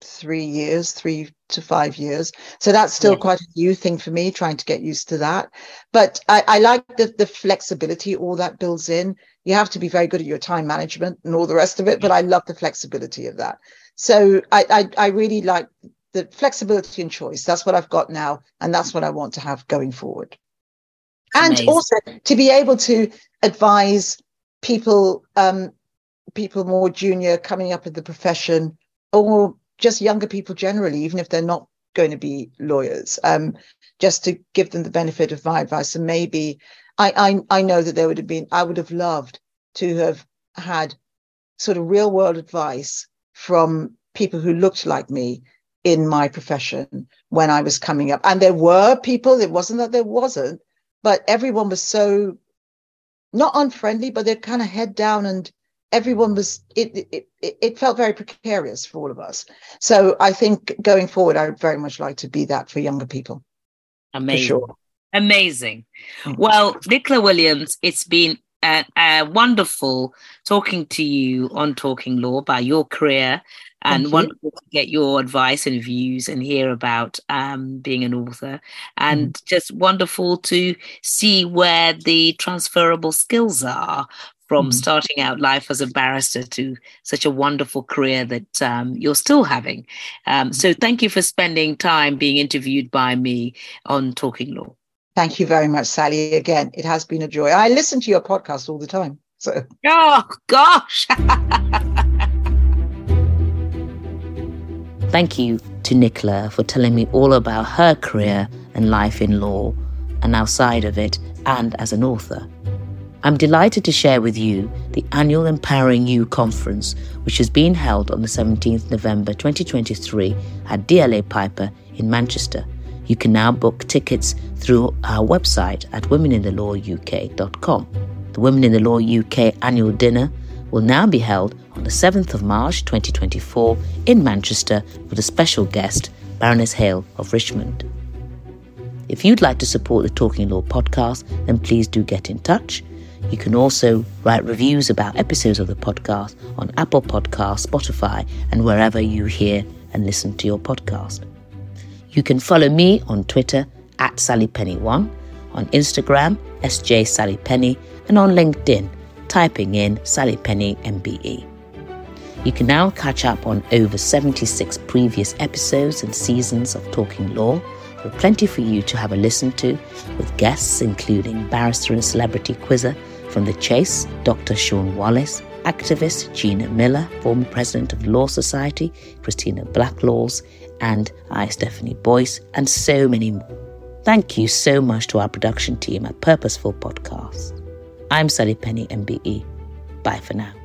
three years, three to five years. So that's still yeah. quite a new thing for me, trying to get used to that. But I, I like the, the flexibility all that builds in. You have to be very good at your time management and all the rest of it, but I love the flexibility of that. So I, I, I really like the flexibility and choice. That's what I've got now, and that's what I want to have going forward. And Amazing. also to be able to advise people, um, people more junior coming up in the profession or just younger people generally, even if they're not going to be lawyers, um, just to give them the benefit of my advice. And maybe I, I, I know that there would have been, I would have loved to have had sort of real world advice from people who looked like me in my profession when I was coming up. And there were people, it wasn't that there wasn't, but everyone was so not unfriendly, but they're kind of head down and everyone was it, it it felt very precarious for all of us so i think going forward i would very much like to be that for younger people amazing sure. amazing mm-hmm. well nicola williams it's been a, a wonderful talking to you on talking law about your career and wonderful to get your advice and views and hear about um, being an author and mm. just wonderful to see where the transferable skills are from mm. starting out life as a barrister to such a wonderful career that um, you're still having. Um, so thank you for spending time being interviewed by me on Talking Law. Thank you very much, Sally. Again, it has been a joy. I listen to your podcast all the time. So. Oh gosh. (laughs) Thank you to Nicola for telling me all about her career and life in law and outside of it and as an author. I'm delighted to share with you the annual Empowering You conference, which is being held on the 17th November 2023 at DLA Piper in Manchester. You can now book tickets through our website at womeninthelawuk.com. The Women in the Law UK annual dinner will now be held on the 7th of March 2024 in Manchester with a special guest, Baroness Hale of Richmond. If you'd like to support the Talking Law podcast, then please do get in touch. You can also write reviews about episodes of the podcast on Apple Podcasts, Spotify, and wherever you hear and listen to your podcast. You can follow me on Twitter at SallyPenni1, on Instagram, SJ Sally Penni, and on LinkedIn, typing in Sally Penni MBE. You can now catch up on over 76 previous episodes and seasons of Talking Law with plenty for you to have a listen to, with guests including barrister and celebrity quizzer from The Chase, Dr. Shaun Wallace, activist Gina Miller, former president of Law Society, Christina Blacklaws, and I, Stephanie Boyce, and so many more. Thank you so much to our production team at Purposeful Podcast. I'm Sally Penni, MBE. Bye for now.